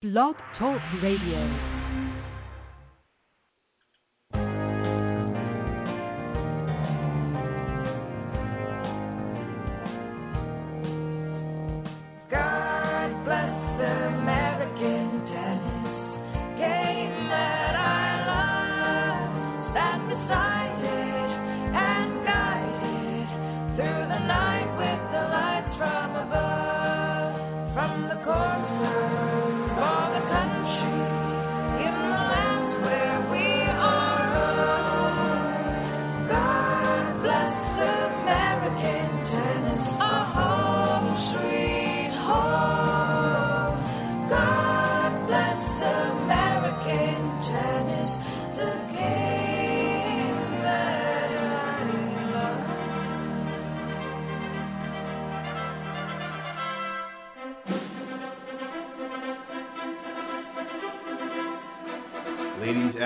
Blog Talk Radio.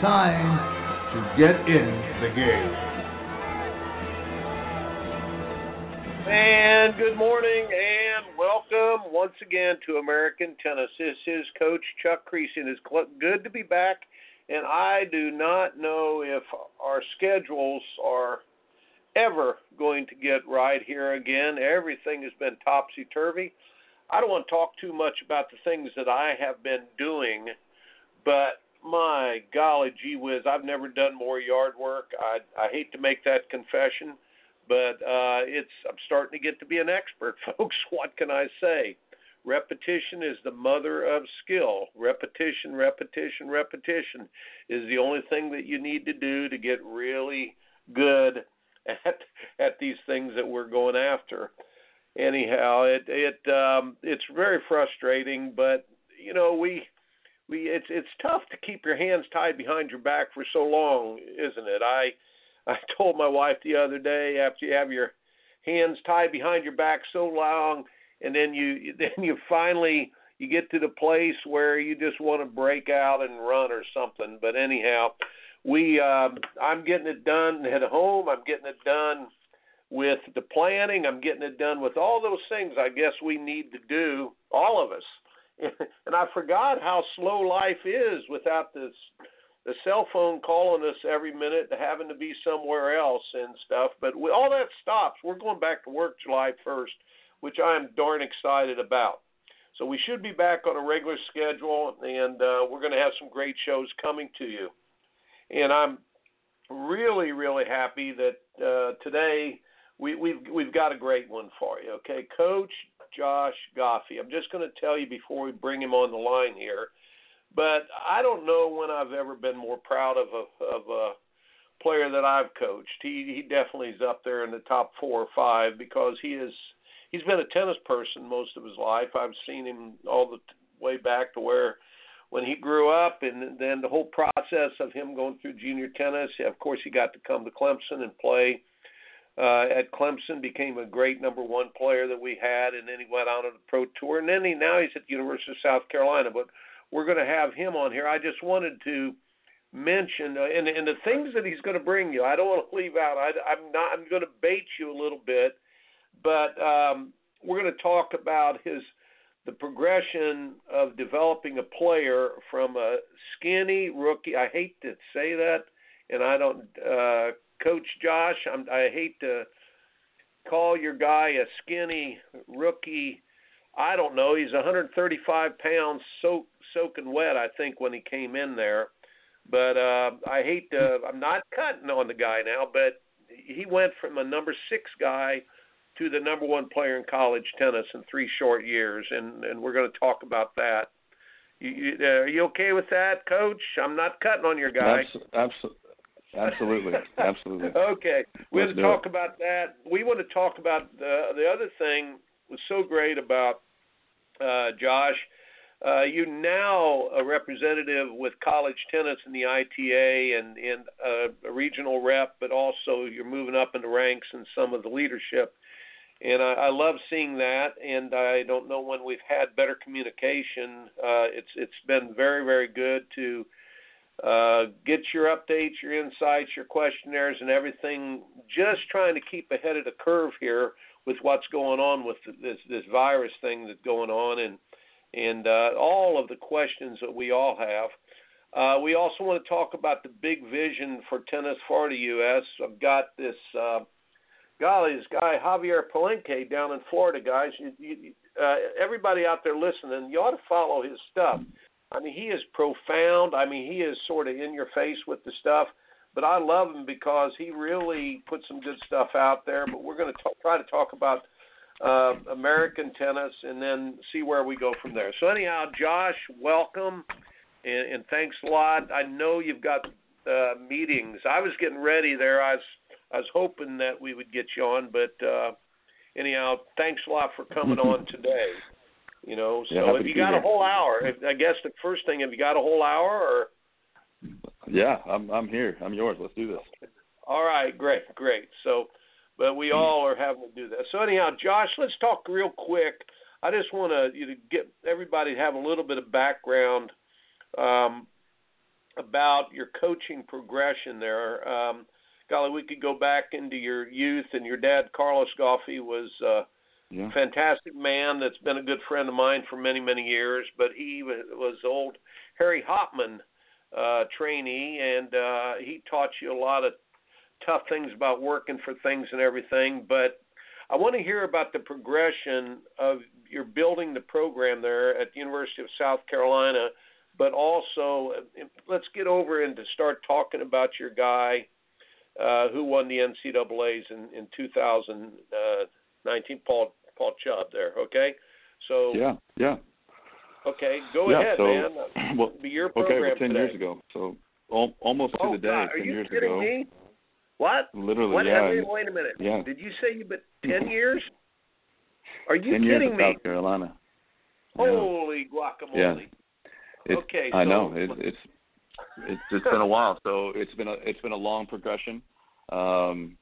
time to get in the game. And good morning and welcome once again to American Tennis. This is Coach Chuck Kriese, and it's good to be back. And I do not know if our schedules are ever going to get right here again. Everything has been topsy turvy. I don't want to talk too much about the things that I have been doing, but my golly gee whiz, I've never done more yard work. I I hate to make that confession, but uh it's I'm starting to get to be an expert, folks. What can I say? Repetition is the mother of skill. Repetition, repetition, repetition is the only thing that you need to do to get really good at at these things that we're going after. Anyhow, it it um it's very frustrating, but you know, we we it's it's tough to keep your hands tied behind your back for so long, isn't it? I I told my wife the other day after you have your hands tied behind your back so long and then you then you finally you get to the place where you just want to break out and run or something. But anyhow, we um I'm getting it done at home. I'm getting it done with the planning. I'm getting it done with all those things I guess we need to do, all of us. and I forgot how slow life is without this the cell phone calling us every minute, having to be somewhere else and stuff. But we, all that stops. We're going back to work July 1st, which I am darn excited about. So we should be back on a regular schedule, and uh, we're going to have some great shows coming to you. And I'm really, really happy that uh, today we, we've we've got a great one for you. Okay, Coach Josh Goffi. I'm just going to tell you before we bring him on the line here, but I don't know when I've ever been more proud of a of a player that I've coached. He he definitely is up there in the top four or five because he is he's been a tennis person most of his life. I've seen him all the way back to where when he grew up and then the whole process of him going through junior tennis. Of course, he got to come to Clemson and play uh, at Clemson, became a great number one player that we had, and then he went out on the pro tour, and then he now he's at the University of South Carolina. But we're going to have him on here. I just wanted to mention uh, and and the things that he's going to bring you. I don't want to leave out. I, I'm not. I'm going to bait you a little bit, but um, we're going to talk about his the progression of developing a player from a skinny rookie. I hate to say that, and I don't. Uh, Coach Josh, I'm, I hate to call your guy a skinny rookie. I don't know. He's 135 pounds, soak, soaking wet. I think when he came in there, but uh, I hate to. I'm not cutting on the guy now, but he went from a number six guy to the number one player in college tennis in three short years, and and we're going to talk about that. You, you, uh, are you okay with that, Coach? I'm not cutting on your guy. Absolutely. Absolutely. Absolutely. Absolutely. okay, we're Let's to talk about that. We want to talk about the the other thing was so great about uh, Josh. Uh, you're now a representative with college tennis in the ITA and, and uh, a regional rep, but also you're moving up in the ranks in some of the leadership. And I, I love seeing that. And I don't know when we've had better communication. Uh, it's it's been very very good to uh, get your updates, your insights, your questionnaires, and everything. Just trying to keep ahead of the curve here with what's going on with this this virus thing that's going on, and and uh, all of the questions that we all have. Uh, we also want to talk about the big vision for tennis for the U.S. I've got this, uh, golly, this guy Javier Palenque down in Florida, guys. You, you, uh, everybody out there listening, you ought to follow his stuff. I mean, he is profound. I mean, he is sort of in your face with the stuff, but I love him because he really puts some good stuff out there. But we're going to try to talk about uh, American tennis, and then see where we go from there. So anyhow, Josh, welcome, and, and thanks a lot. I know you've got uh, meetings. I was getting ready there. I was I was hoping that we would get you on, but uh, anyhow, thanks a lot for coming on today. You know, so yeah, if you got here. a whole hour, if, I guess the first thing, have you got a whole hour or? Yeah, I'm I'm here. I'm yours. Let's do this. All right, great, great. So but we all are having to do that. So anyhow, Josh, let's talk real quick. I just want to you know, get everybody to have a little bit of background um, about your coaching progression there. Um, golly, we could go back into your youth, and your dad, Carlos Goffi, was uh, yeah. fantastic man that's been a good friend of mine for many, many years. But he was old Harry Hopman uh, trainee, and uh, he taught you a lot of tough things about working for things and everything, but I want to hear about the progression of your building the program there at the University of South Carolina, but also let's get over and to start talking about your guy uh, who won the NCAA's in, in 2019, Paul Paul Jubb there. Okay, so yeah, yeah. Okay, go yeah, ahead, so, man. Well, Be your program okay, well, ten today. years ago, so al- almost to oh, the day, God, ten years kidding ago. Me? What? Literally, what? yeah. Wait, wait a minute. Yeah. Did you say you but ten years? Are you ten kidding years me? South Carolina. Holy guacamole! Yeah. It's, okay, I so, know it, it's it's it's been a while, so it's been a it's been a long progression. Um,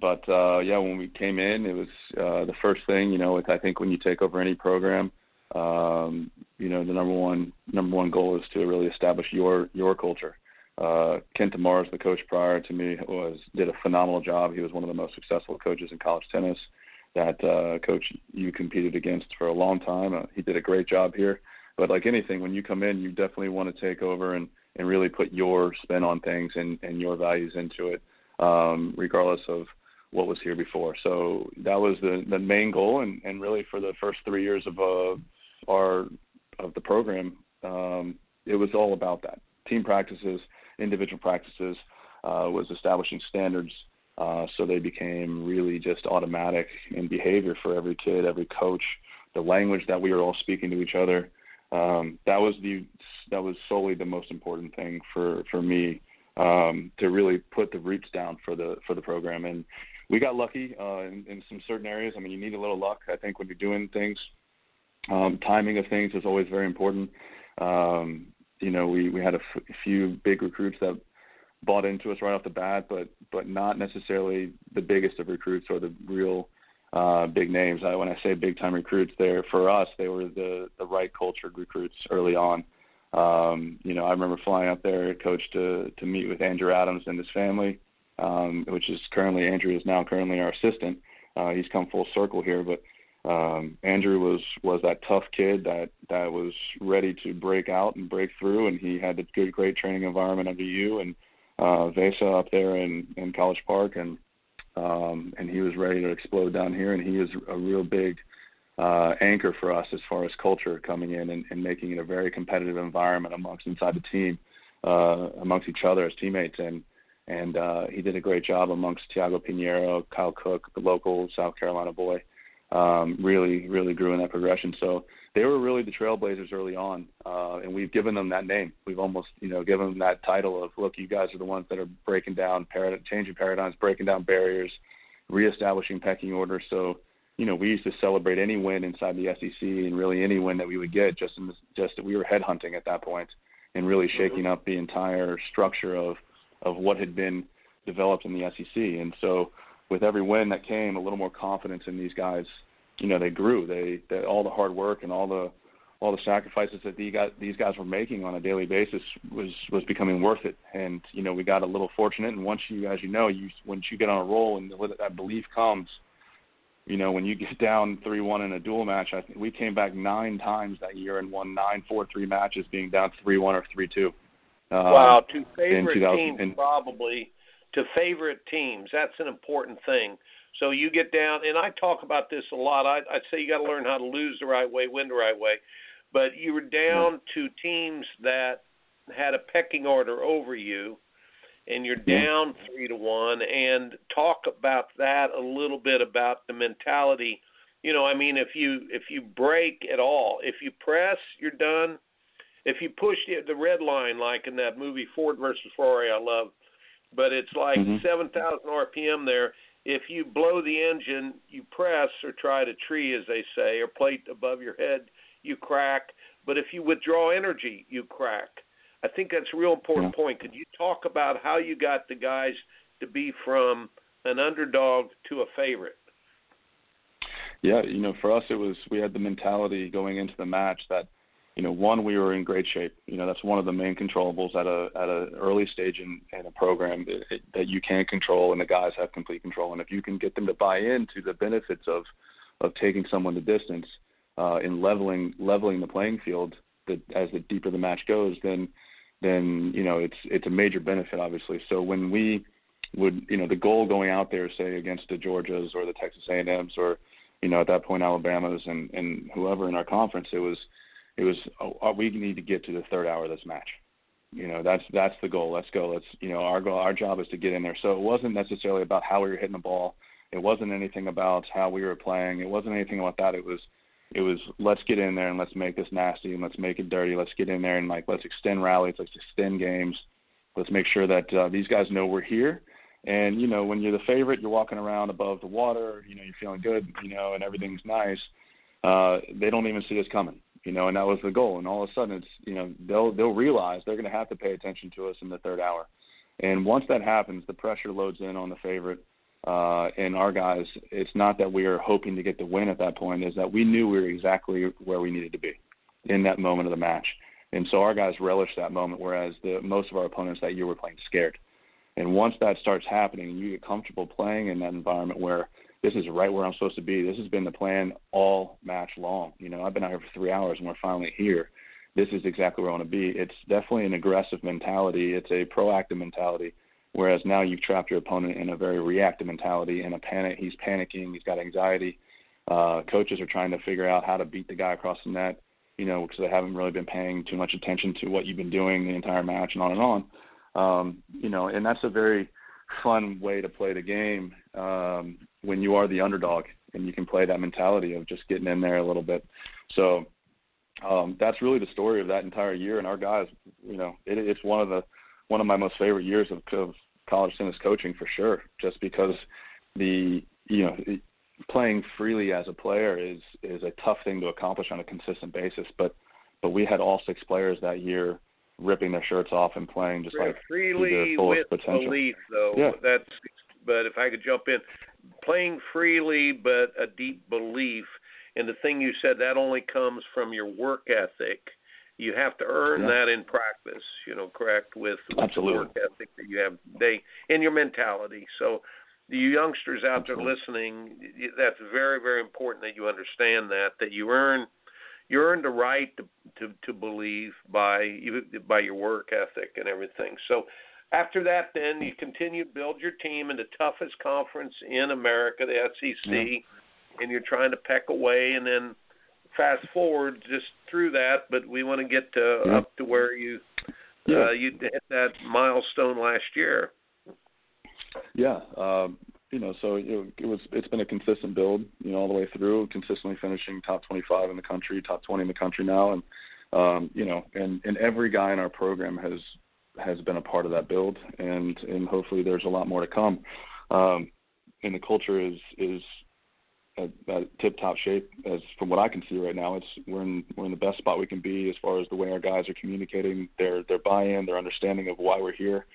but uh, yeah, when we came in, it was uh, the first thing. You know, I think when you take over any program, um, you know, the number one number one goal is to really establish your your culture. Uh, Kent DeMars, the coach prior to me, was did a phenomenal job. He was one of the most successful coaches in college tennis that uh, coach you competed against for a long time. Uh, he did a great job here. But like anything, when you come in, you definitely want to take over and, and really put your spin on things and, and your values into it, um, regardless of what was here before. So that was the, the main goal, and, and really for the first three years of uh, our of the program, um, it was all about that team practices, individual practices, uh, was establishing standards uh, so they became really just automatic in behavior for every kid, every coach. The language that we were all speaking to each other. Um, that was the that was solely the most important thing for for me um, to really put the roots down for the for the program. And we got lucky uh, in, in some certain areas. I mean, you need a little luck. I think when you're doing things, um, timing of things is always very important. Um, you know, we we had a, few big recruits that bought into us right off the bat, but but not necessarily the biggest of recruits or the real uh, big names. I, when I say big time recruits, there for us they were the the right cultured recruits early on. Um, you know, I remember flying up there, coach, to to meet with Andrew Adams and his family, um, which is currently Andrew is now currently our assistant. Uh, he's come full circle here, but um, Andrew was was that tough kid that that was ready to break out and break through, and he had a good, great training environment under you and uh, Vesa up there in in College Park, and um, and he was ready to explode down here, and he is a real big uh, anchor for us as far as culture coming in and, and making it a very competitive environment amongst inside the team, uh, amongst each other as teammates, and and uh, he did a great job amongst Tiago Pinheiro, Kyle Cook, the local South Carolina boy um, really, really grew in that progression. So they were really the trailblazers early on, uh, and we've given them that name. We've almost, you know, given them that title of, look, you guys are the ones that are breaking down, parad- changing paradigms, breaking down barriers, reestablishing pecking order. So you know, we used to celebrate any win inside the SEC and really any win that we would get. Just in the, just that we were headhunting at that point and really mm-hmm. shaking up the entire structure of of what had been developed in the SEC. And so, with every win that came, a little more confidence in these guys. You know, they grew. They, they all the hard work and all the all the sacrifices that these guys, these guys were making on a daily basis was was becoming worth it. And you know, we got a little fortunate. And once you, as you know, you once you get on a roll and that belief comes, you know, when you get down three one in a dual match, I think we came back nine times that year and won nine four three matches, being down three one or three two. Uh, wow, to favorite teams probably to favorite teams. That's an important thing. So you get down, and I talk about this a lot. I, I say you got to learn how to lose the right way, win the right way. But you were down to teams that had a pecking order over you, and you're down three to one. And talk about that a little bit about the mentality. You know, I mean, if you if you break at all, if you press, you're done. If you push the, the red line, like in that movie Ford versus Ferrari, I love, but it's like mm-hmm. 7,000 RPM there. If you blow the engine, you press or try to tree, as they say, or plate above your head, you crack. But if you withdraw energy, you crack. I think that's a real important yeah. point. Could you talk about how you got the guys to be from an underdog to a favorite? Yeah, you know, for us it was we had the mentality going into the match that, you know, one we were in great shape. You know, that's one of the main controllables at a at an early stage in, in a program that, you can control and the guys have complete control. And if you can get them to buy into the benefits of of taking someone the distance, uh, in leveling leveling the playing field, that as the deeper the match goes, then then you know it's it's a major benefit obviously. So when we would you know the goal going out there say against the Georgias or the Texas A&Ms or you know at that point Alabamas and and whoever in our conference it was it was oh, we need to get to the third hour of this match. You know that's that's the goal. Let's go. Let's you know our goal our job is to get in there. So it wasn't necessarily about how we were hitting the ball. It wasn't anything about how we were playing. It wasn't anything about that. It was it was let's get in there and let's make this nasty and let's make it dirty. Let's get in there and like let's extend rallies, let's extend games. Let's make sure that uh, these guys know we're here. And you know, when you're the favorite, you're walking around above the water. You know, you're feeling good. You know, and everything's nice. Uh, they don't even see us coming. You know, and that was the goal. And all of a sudden, it's you know they'll they'll realize they're going to have to pay attention to us in the third hour. And once that happens, the pressure loads in on the favorite uh, and our guys, it's not that we were hoping to get the win at that point, is that we knew we were exactly where we needed to be in that moment of the match. And so our guys relished that moment, whereas the most of our opponents that year were playing scared. And once that starts happening, you get comfortable playing in that environment where this is right where I'm supposed to be. This has been the plan all match long. You know, I've been out here for three hours and we're finally here. This is exactly where I want to be. It's definitely an aggressive mentality. It's a proactive mentality Whereas now you've trapped your opponent in a very reactive mentality in a panic. He's panicking. He's got anxiety. Uh, coaches are trying to figure out how to beat the guy across the net, you know, because they haven't really been paying too much attention to what you've been doing the entire match and on and on. Um, you know, and that's a very fun way to play the game um, when you are the underdog and you can play that mentality of just getting in there a little bit. So um, that's really the story of that entire year. And our guys, you know, it, it's one of the one of my most favorite years of, of college tennis coaching for sure, just because the you know playing freely as a player is is a tough thing to accomplish on a consistent basis. But but we had all six players that year ripping their shirts off and playing just like freely with potential. belief, though. Yeah. That's but if I could jump in, playing freely but a deep belief. And the thing you said that only comes from your work ethic you have to earn yeah. that in practice, you know, correct with, with the work ethic that you have they in your mentality. So the youngsters out Absolutely. there listening, that's very very important that you understand that that you earn you earn the right to to, to believe by by your work ethic and everything. So after that, then you continue to build your team in the toughest conference in America, the SEC, yeah. and you're trying to peck away, and then fast forward just through that, but we want to get to, yeah. up to where you yeah. uh, you hit that milestone last year. Yeah, um, you know, so it, was it's been a consistent build, you know, all the way through, consistently finishing top 25 in the country, top 20 in the country now, and um, you know, and and every guy in our program has has been a part of that build, and and hopefully there's a lot more to come. Um, and the culture is is at, tip top shape as from what I can see right now. It's we're in we're in the best spot we can be as far as the way our guys are communicating their their buy-in, their understanding of why we're here,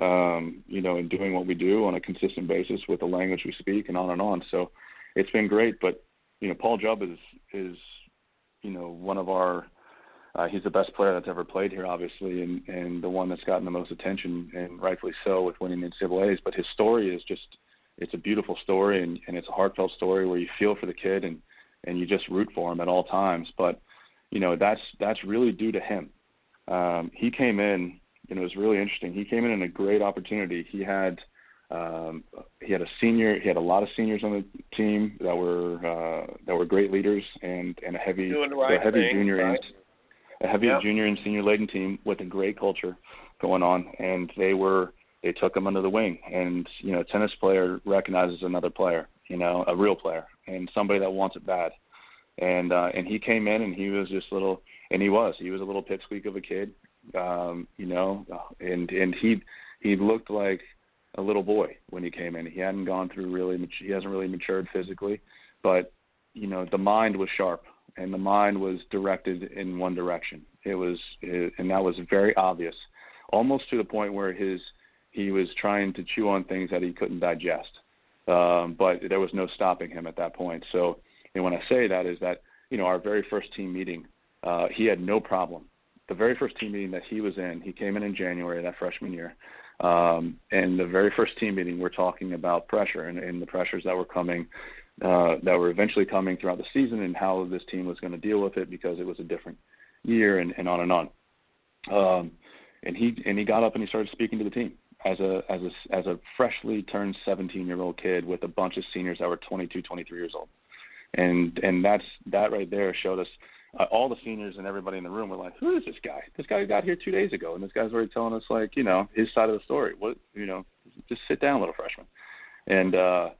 um, you know, in doing what we do on a consistent basis with the language we speak and on and on. So it's been great. But you know, Paul Jubb is is you know one of our uh, he's the best player that's ever played here, obviously, and and the one that's gotten the most attention, and rightfully so, with winning the NCAA's. But his story is just it's a beautiful story and, and it's a heartfelt story where you feel for the kid and and you just root for him at all times. But you know that's that's really due to him. Um, he came in and it was really interesting. He came in in a great opportunity. He had um, he had a senior. He had a lot of seniors on the team that were uh, that were great leaders and and a heavy right a heavy thing, junior right? and a heavy Yep. junior and senior laden team with a great culture going on, and they were they took him under the wing. And you know, a tennis player recognizes another player, you know, a real player, and somebody that wants it bad. And uh, and he came in and he was just little, and he was he was a little pipsqueak of a kid, um, you know, and and he he looked like a little boy when he came in. He hadn't gone through really, he hasn't really matured physically, but you know, the mind was sharp and the mind was directed in one direction. It was, and that was very obvious, almost to the point where his he was trying to chew on things that he couldn't digest. Um, but there was no stopping him at that point. So, and when I say that is that you know our very first team meeting, uh, he had no problem. The very first team meeting that he was in, he came in in January that freshman year, um, and the very first team meeting, we're talking about pressure and, and the pressures that were coming, uh, that were eventually coming throughout the season, and how this team was going to deal with it because it was a different year, and, and on and on. Um, and he and he got up and he started speaking to the team as a as a as a freshly turned 17 year old kid with a bunch of seniors that were 22, 23 years old, and and that's that right there showed us. Uh, all the seniors and everybody in the room were like, "Who is this guy? This guy got here two days ago, and this guy's already telling us like, you know, his side of the story. What, you know, just sit down, little freshman." And uh,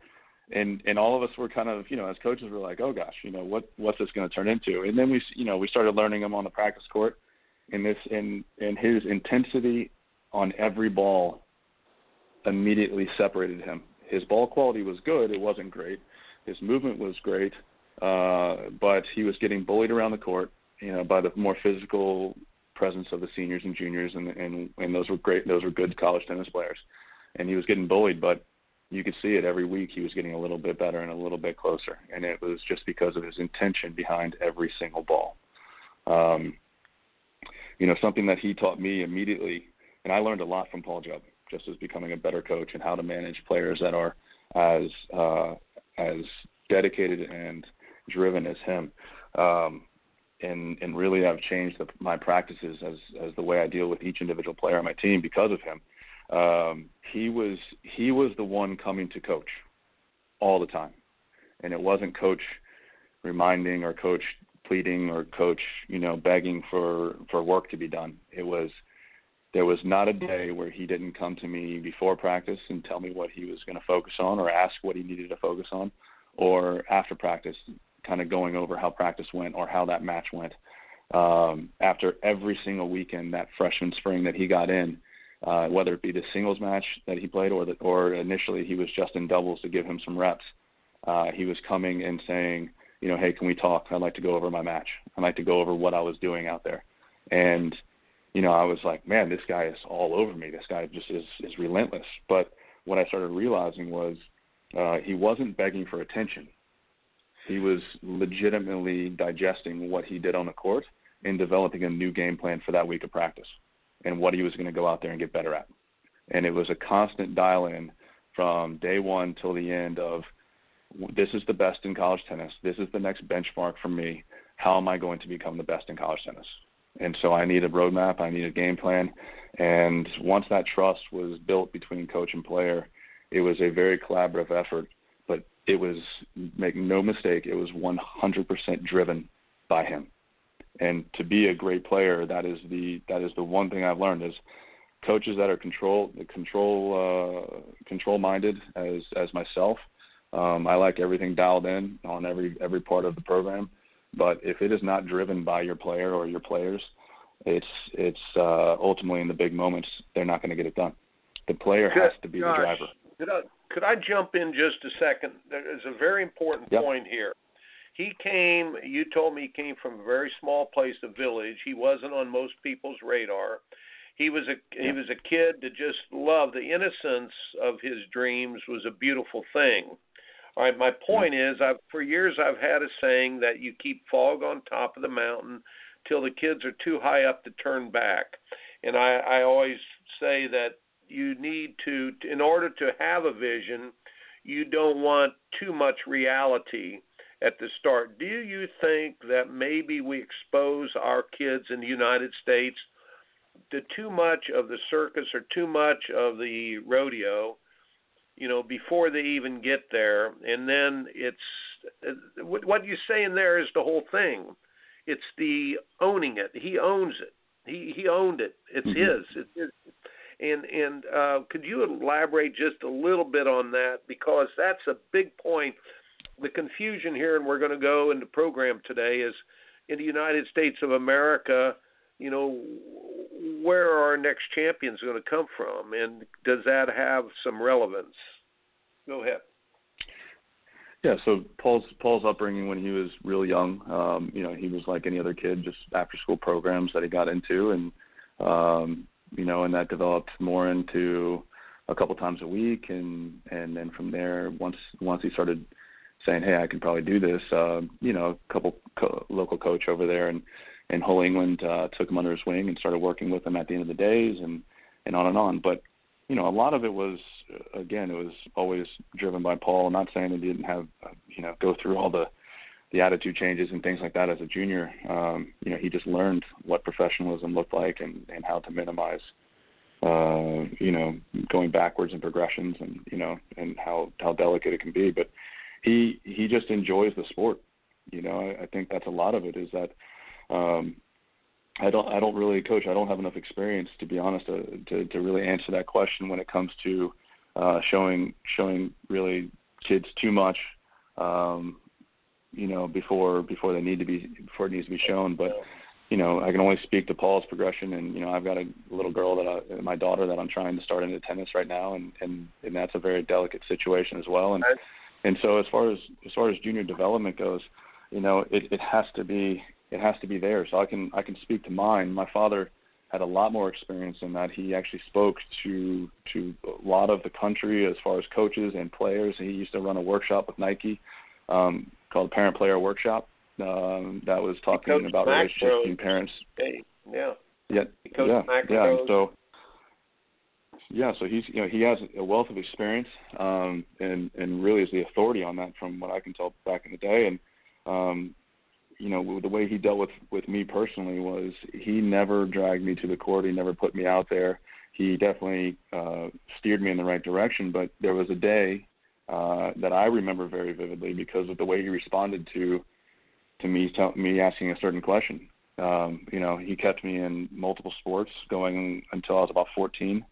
and and all of us were kind of, you know, as coaches, were like, "Oh gosh, you know, what what's this going to turn into?" And then we, you know, we started learning him on the practice court, and this and and his intensity on every ball immediately separated him. His ball quality was good; it wasn't great. His movement was great, uh, but he was getting bullied around the court, you know, by the more physical presence of the seniors and juniors, and and and those were great. Those were good college tennis players, and he was getting bullied, but you could see it every week. He was getting a little bit better and a little bit closer, and it was just because of his intention behind every single ball. Um, you know, something that he taught me immediately, and I learned a lot from Paul Jubb, just as becoming a better coach and how to manage players that are as uh, as dedicated and driven as him. Um, and and really, I've changed the, my practices as as the way I deal with each individual player on my team because of him. Um, he was he was the one coming to coach all the time, and it wasn't coach reminding or coach pleading or coach you know begging for for work to be done. It was there was not a day where he didn't come to me before practice and tell me what he was going to focus on or ask what he needed to focus on, or after practice, kind of going over how practice went or how that match went. Um, after every single weekend that freshman spring that he got in, uh, whether it be the singles match that he played or the, or initially he was just in doubles to give him some reps, uh, he was coming and saying, you know, hey, can we talk? I'd like to go over my match. I'd like to go over what I was doing out there. And you know, I was like, man, this guy is all over me. This guy just is is relentless. But what I started realizing was uh, he wasn't begging for attention. He was legitimately digesting what he did on the court and developing a new game plan for that week of practice and what he was going to go out there and get better at. And it was a constant dial in from day one till the end of this is the best in college tennis. This is the next benchmark for me. How am I going to become the best in college tennis? And so I need a roadmap. I need a game plan. And once that trust was built between coach and player, it was a very collaborative effort. It was, make no mistake, it was 100% driven by him. And to be a great player, that is the that is the one thing I've learned is coaches that are control control uh, control minded as as myself. Um, I like everything dialed in on every every part of the program. But if it is not driven by your player or your players, it's it's uh, ultimately in the big moments they're not going to get it done. The player has to be Josh, the driver. Could I jump in just a second? There's a very important yep. point here. He came. You told me he came from a very small place, a village. He wasn't on most people's radar. He was a he was a kid that just loved the innocence of his dreams was a beautiful thing. All right, my point is, I've for years I've had a saying that you keep fog on top of the mountain till the kids are too high up to turn back, and I I always say that you need to in order to have a vision, you don't want too much reality at the start. Do you think that maybe we expose our kids in the United States to too much of the circus or too much of the rodeo? you know, before they even get there. And then it's what you say in there is the whole thing. It's the owning it. He owns it. He he owned it. It's mm-hmm. his. It's his. And and uh, could you elaborate just a little bit on that because that's a big point. The confusion here, and we're going to go into program today, is in the United States of America. You know, where are our next champions going to come from, and does that have some relevance? Go ahead. Yeah, so Paul's Paul's upbringing when he was real young, um, you know, he was like any other kid, just after school programs that he got into, and um, you know, and that developed more into a couple times a week, and and then from there, once once he started saying, hey, I can probably do this, uh, you know, a couple co- local coach over there and in Hull, England, uh, took him under his wing and started working with him at the end of the days and and on and on. But you know, a lot of it was again, it was always driven by Paul. I'm not saying he didn't have uh, you know go through all the the attitude changes and things like that as a junior. Um, you know, he just learned what professionalism looked like and and how to minimize uh, you know, going backwards in progressions and you know, and how how delicate it can be. But he he just enjoys the sport. You know, I, I think that's a lot of it is that um, I don't I don't really coach. I don't have enough experience to be honest to to, to really answer that question when it comes to uh, showing showing really kids too much, um, you know, before before they need to be before it needs to be shown. But you know, I can only speak to Paul's progression, and you know, I've got a little girl that I, my daughter that I'm trying to start into tennis right now, and and and that's a very delicate situation as well. And and so as far as as far as junior development goes, you know, it it has to be it has to be there. So I can I can speak to mine. My father had a lot more experience in that. He actually spoke to to a lot of the country as far as coaches and players. He used to run a workshop with Nike um, called Parent Player Workshop. Um, that was talking about relationships between parents. Hey, yeah. Yeah. yeah. yeah. So yeah, so he's you know he has a wealth of experience um, and and really is the authority on that from what I can tell back in the day. And um, you know the way he dealt with with me personally was he never dragged me to the court he never put me out there he definitely uh steered me in the right direction but there was a day uh that I remember very vividly because of the way he responded to to me tell, me asking a certain question um you know he kept me in multiple sports going until I was about 14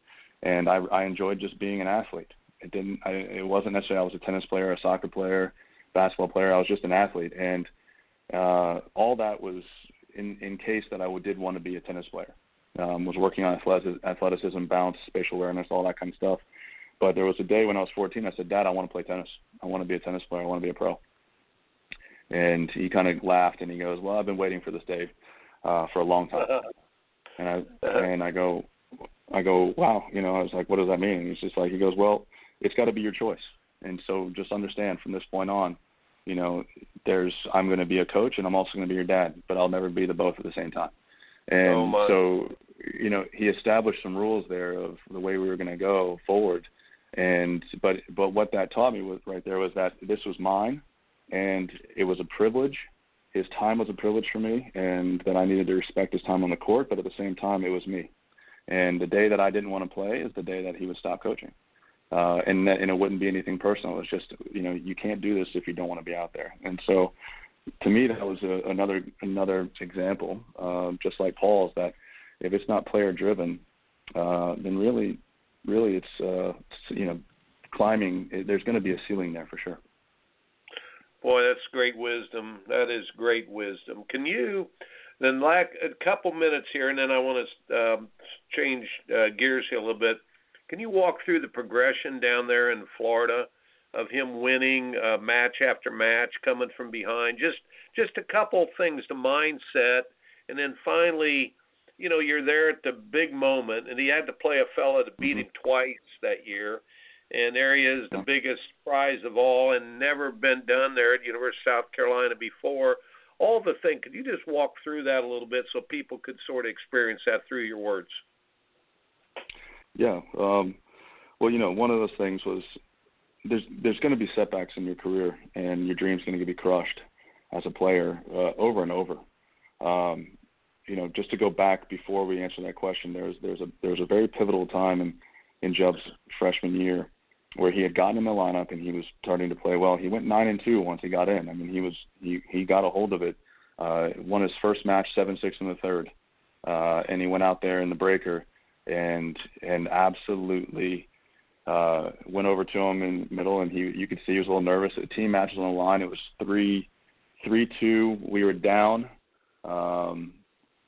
and I I enjoyed just being an athlete it didn't I, it wasn't necessarily I was a tennis player a soccer player basketball player I was just an athlete and uh, all that was in in case that I did want to be a tennis player. Um, was working on athleticism, bounce, spatial awareness, all that kind of stuff. But there was a day when I was 14. I said, Dad, I want to play tennis. I want to be a tennis player. I want to be a pro. And he kind of laughed and he goes, Well, I've been waiting for this day uh, for a long time. And I and I go, I go, wow. You know, I was like, What does that mean? And he's just like, he goes, Well, it's got to be your choice. And so just understand from this point on, you know, there's I'm going to be a coach and I'm also going to be your dad, but I'll never be the both at the same time. And oh so, you know, he established some rules there of the way we were going to go forward. And but but what that taught me was right there was that this was mine, and it was a privilege. His time was a privilege for me, and that I needed to respect his time on the court. But at the same time, it was me. And the day that I didn't want to play is the day that he would stop coaching uh, and that, and it wouldn't be anything personal. It's just you know you can't do this if you don't want to be out there. And so, to me, that was a, another another example, uh, just like Paul's, that if it's not player driven, uh, then really, really it's uh, you know climbing. There's going to be a ceiling there for sure. Boy, that's great wisdom. That is great wisdom. Can you? Then, like a couple minutes here, and then I want to um, change uh, gears here a little bit Can you walk through the progression down there in Florida of him winning uh, match after match, coming from behind? Just just a couple things, the mindset, and then finally, you know, you're there at the big moment, and he had to play a fella to beat Mhm. him twice that year. And there he is, the biggest prize of all, and never been done there at University of South Carolina before. All the thing. Could you just walk through that a little bit so people could sort of experience that through your words? Yeah. Um, well, you know, one of those things was there's there's going to be setbacks in your career, and your dream's going to be crushed as a player uh, over and over. Um, you know, just to go back before we answer that question, there's there's a there's a very pivotal time in in Jubb's freshman year where he had gotten in the lineup and he was starting to play well. He went nine and two once he got in. I mean, he was he he got a hold of it. Uh, won his first match seven six in the third, uh, and he went out there in the breaker and and absolutely uh, went over to him in middle, and he you could see he was a little nervous. The team matches on the line. It was three three two. We were down, um,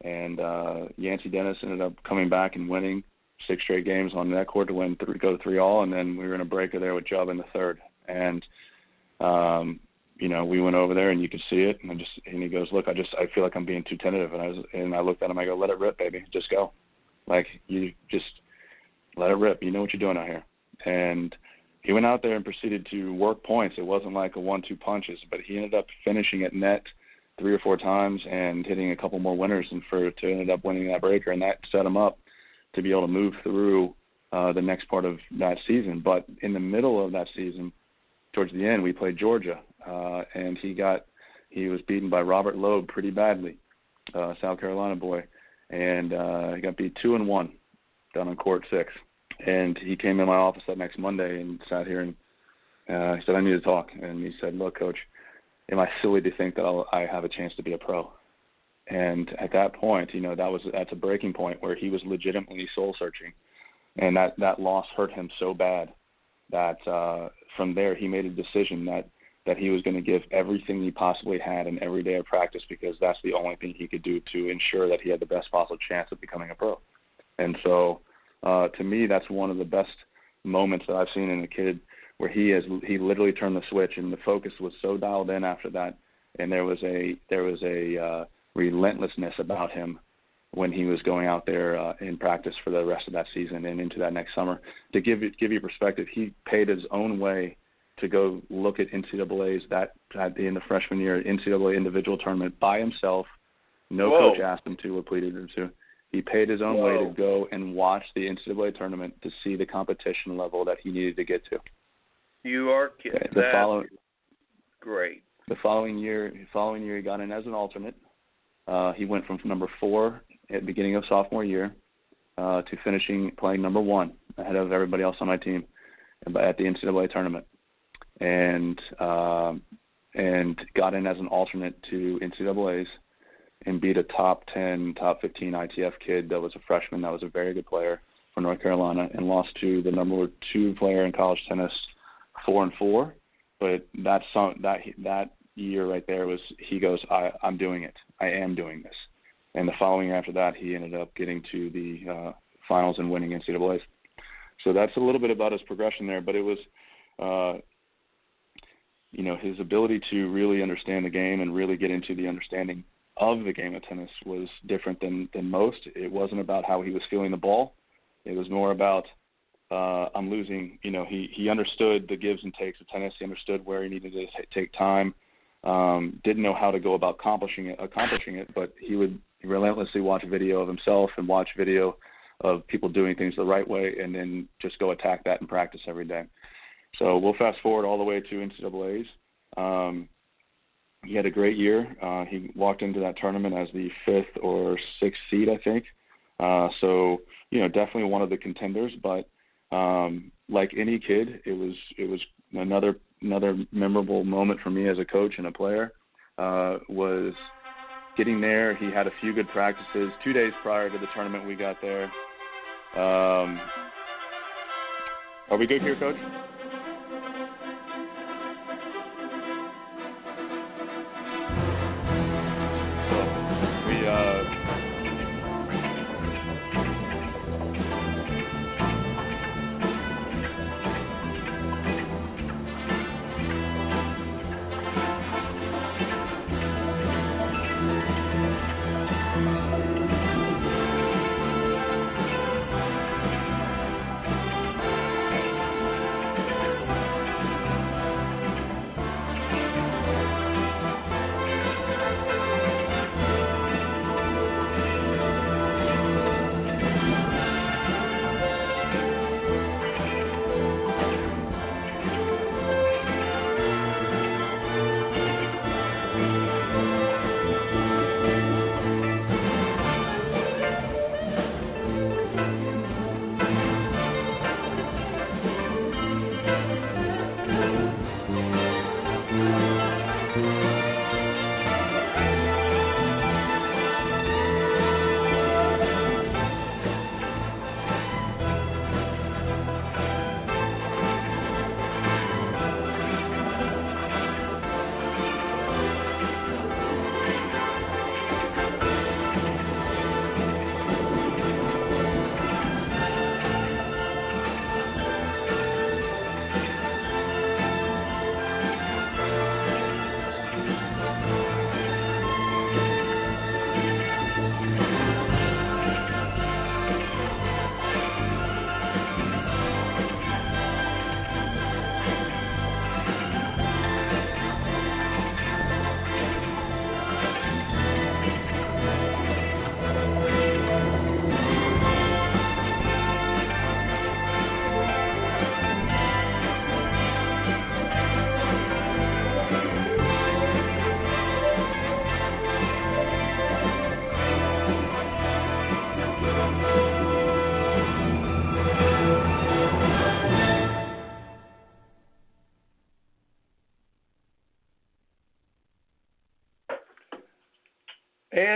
and uh, Yancey Dennis ended up coming back and winning six straight games on that court to win three, go three all, and then we were in a breaker there with Jubb in the third, and um, you know we went over there and you could see it, and I just and he goes, look, I just I feel like I'm being too tentative, and I was and I looked at him, I go, let it rip, baby, just go, like you just let it rip, you know what you're doing out here, and he went out there and proceeded to work points. It wasn't like a one-two punches, but he ended up finishing at net three or four times and hitting a couple more winners, and for to end up winning that breaker, and that set him up to be able to move through uh, the next part of that season. But in the middle of that season, towards the end, we played Georgia, uh, and he got he was beaten by Robert Loeb pretty badly, uh, South Carolina boy, and uh, he got beat two and one down on court six. And he came in my office that next Monday and sat here and uh, he said, "I need to talk." And he said, "Look, coach, am I silly to think that I'll, I have a chance to be a pro?" And at that point, you know, that was that's a breaking point where he was legitimately soul searching, and that that loss hurt him so bad that uh, from there he made a decision that that he was going to give everything he possibly had in every day of practice because that's the only thing he could do to ensure that he had the best possible chance of becoming a pro. And so, uh, to me, that's one of the best moments that I've seen in a kid where he has he literally turned the switch and the focus was so dialed in after that, and there was a there was a uh, relentlessness about him when he was going out there uh, in practice for the rest of that season and into that next summer. To give you, give you perspective, he paid his own way to go look at NCAA's that at the end of freshman year NCAA individual tournament by himself. No Whoa. coach asked him to or pleaded him to. He paid his own way to go and watch the NCAA tournament to see the competition level that he needed to get to. You are kidding. Okay, the That's following great. the following year, the following year he got in as an alternate. Uh, he went from number four at the beginning of sophomore year uh, to finishing playing number one ahead of everybody else on my team at the NCAA tournament, and um, and got in as an alternate to NCAA's and beat a top 10, top 15 ITF kid that was a freshman that was a very good player for North Carolina and lost to the number two player in college tennis, four and four. But that song, that that year right there was he goes, I, I'm doing it. I am doing this. And the following year after that, he ended up getting to the uh, finals and winning NCAA's. So that's a little bit about his progression there. But it was, uh, you know, his ability to really understand the game and really get into the understanding of the game of tennis was different than than most. It wasn't about how he was feeling the ball. It was more about uh, I'm losing. You know, he he understood the gives and takes of tennis. He understood where he needed to t- take time. Um, didn't know how to go about accomplishing it, accomplishing it, but he would relentlessly watch video of himself and watch video of people doing things the right way, and then just go attack that in practice every day. So we'll fast forward all the way to NCAA's. Um, he had a great year. Uh, he walked into that tournament as the fifth or sixth seed, I think. Uh, so you know, definitely one of the contenders. But um, like any kid, it was it was another another memorable moment for me as a coach and a player. Uh, was getting there. He had a few good practices. Two days prior to the tournament, we got there. Um, are we good here, Coach?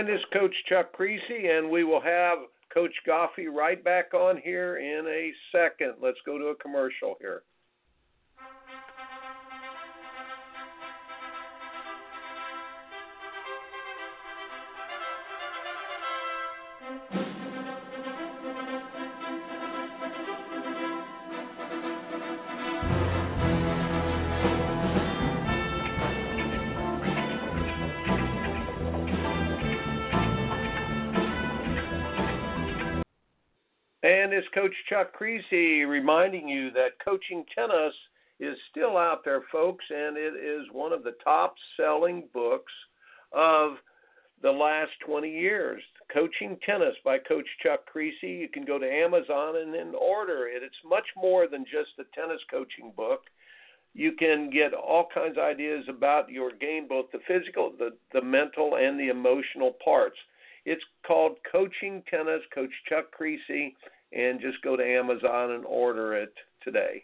And is Coach Chuck Kriese, and we will have Coach Goffi right back on here in a second. Let's go to a commercial here. And it's Coach Chuck Kriese reminding you that coaching tennis is still out there, folks, and it is one of the top selling books of the last 20 years. Coaching Tennis by Coach Chuck Kriese. You can go to Amazon and then order it. It's much more than just a tennis coaching book. You can get all kinds of ideas about your game, both the physical, the, the mental, and the emotional parts. It's called Coaching Tennis, Coach Chuck Kriese, and just go to Amazon and order it today.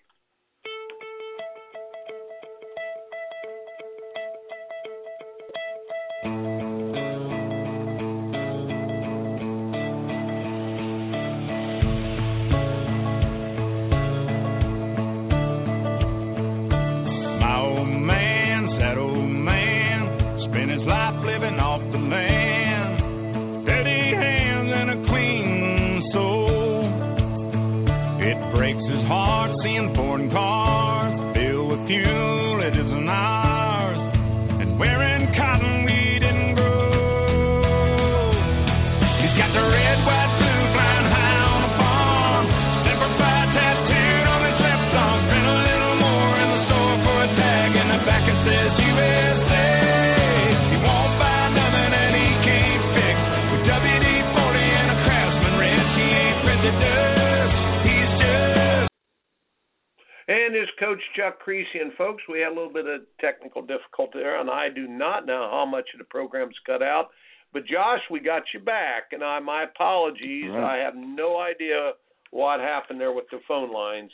And folks, we had a little bit of technical difficulty there, and I do not know how much of the program's cut out. But Josh, we got you back, and I my apologies. Right. I have no idea what happened there with the phone lines,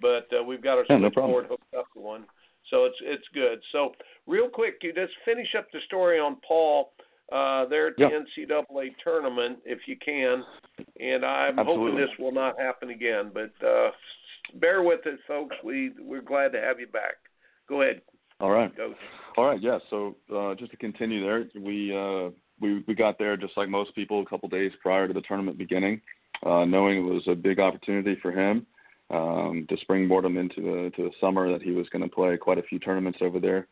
but uh, we've got our Yeah, no hooked up to one, so it's it's good. So real quick, you just finish up the story on Paul uh, there at the NCAA tournament if you can, and I'm hoping this will not happen again. But uh, bear with us, folks. We we're glad to have you back. Go ahead, All right. Coach. All right, yeah. So uh, just to continue there, we uh, we we got there just like most people a couple days prior to the tournament beginning, uh, knowing it was a big opportunity for him um, to springboard him into the to the summer that he was going to play quite a few tournaments over there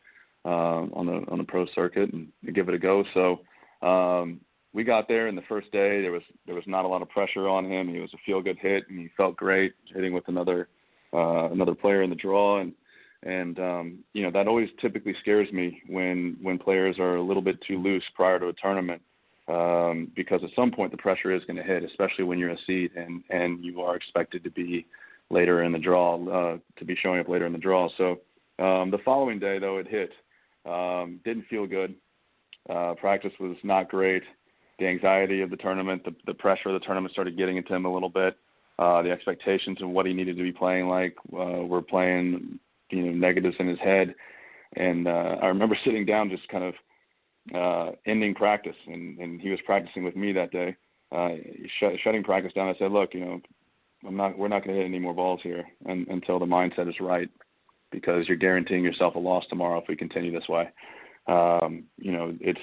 um, on the on the pro circuit and give it a go. So um, we got there, and the first day there was there was not a lot of pressure on him. He was a feel good hit, and he felt great hitting with another uh, another player in the draw and and um, you know that always typically scares me when when players are a little bit too loose prior to a tournament um, because at some point the pressure is going to hit, especially when you're a seed and and you are expected to be later in the draw uh, to be showing up later in the draw. So um, the following day though it hit, um, didn't feel good. Uh, practice was not great. The anxiety of the tournament, the, the pressure of the tournament started getting into him a little bit. Uh, the expectations of what he needed to be playing like uh, were playing you know negatives in his head. And uh I remember sitting down just kind of uh ending practice and and he was practicing with me that day uh shut, shutting practice down. I said look you know I'm not we're not going to hit any more balls here un, until the mindset is right because you're guaranteeing yourself a loss tomorrow if we continue this way. Um you know it's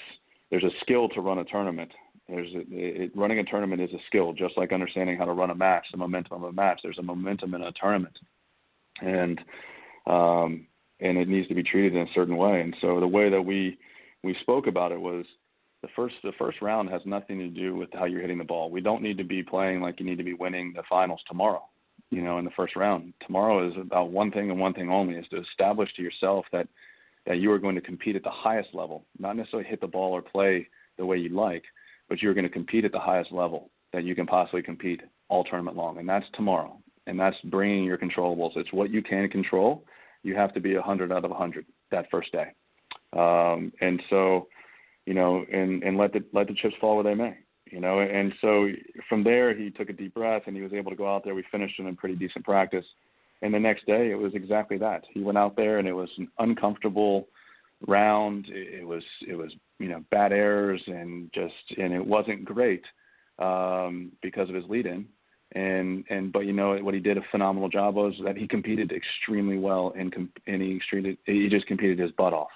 there's a skill to run a tournament there's a, it, running a tournament is a skill just like understanding how to run a match the momentum of a match there's a momentum in a tournament and um, and it needs to be treated in a certain way. And so the way that we we spoke about it was the first the first round has nothing to do with how you're hitting the ball. We don't need to be playing like you need to be winning the finals tomorrow. You know, in the first round. Tomorrow is about one thing and one thing only: is to establish to yourself that that you are going to compete at the highest level, not necessarily hit the ball or play the way you like, but you're going to compete at the highest level that you can possibly compete all tournament long, and that's tomorrow. And that's bringing your controllables. It's what you can control you have to be a 100 out of a 100 that first day. Um, and so, you know, and, and let the, let the chips fall where they may, you know, and so from there he took a deep breath and he was able to go out there. We finished in a pretty decent practice. And the next day it was exactly that. He went out there and it was an uncomfortable round. It, was it was you know bad errors and just and it wasn't great um, because of his lead in. And and but you know what he did a phenomenal job was that he competed extremely well and and he extremely he just competed his butt off.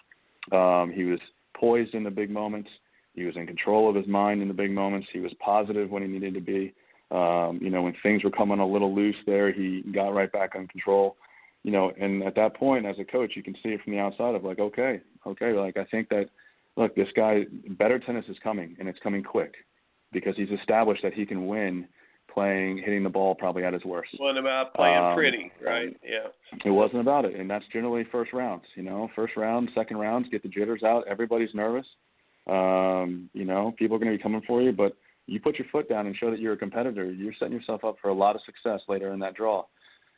Um, he was poised in the big moments. He was in control of his mind in the big moments. He was positive when he needed to be. Um, you know, when things were coming a little loose there, he got right back on control. You know, and at that point, as a coach, you can see it from the outside of like, okay, okay, like I think that, look, this guy, better tennis is coming, and it's coming quick, because he's established that he can win playing, hitting the ball probably at his worst. It wasn't about playing Um, pretty, right? Yeah. It wasn't about it, and that's generally first rounds. You know, first round, second rounds, get the jitters out. Everybody's nervous. Um, you know, people are going to be coming for you, but you put your foot down and show that you're a competitor. You're setting yourself up for a lot of success later in that draw.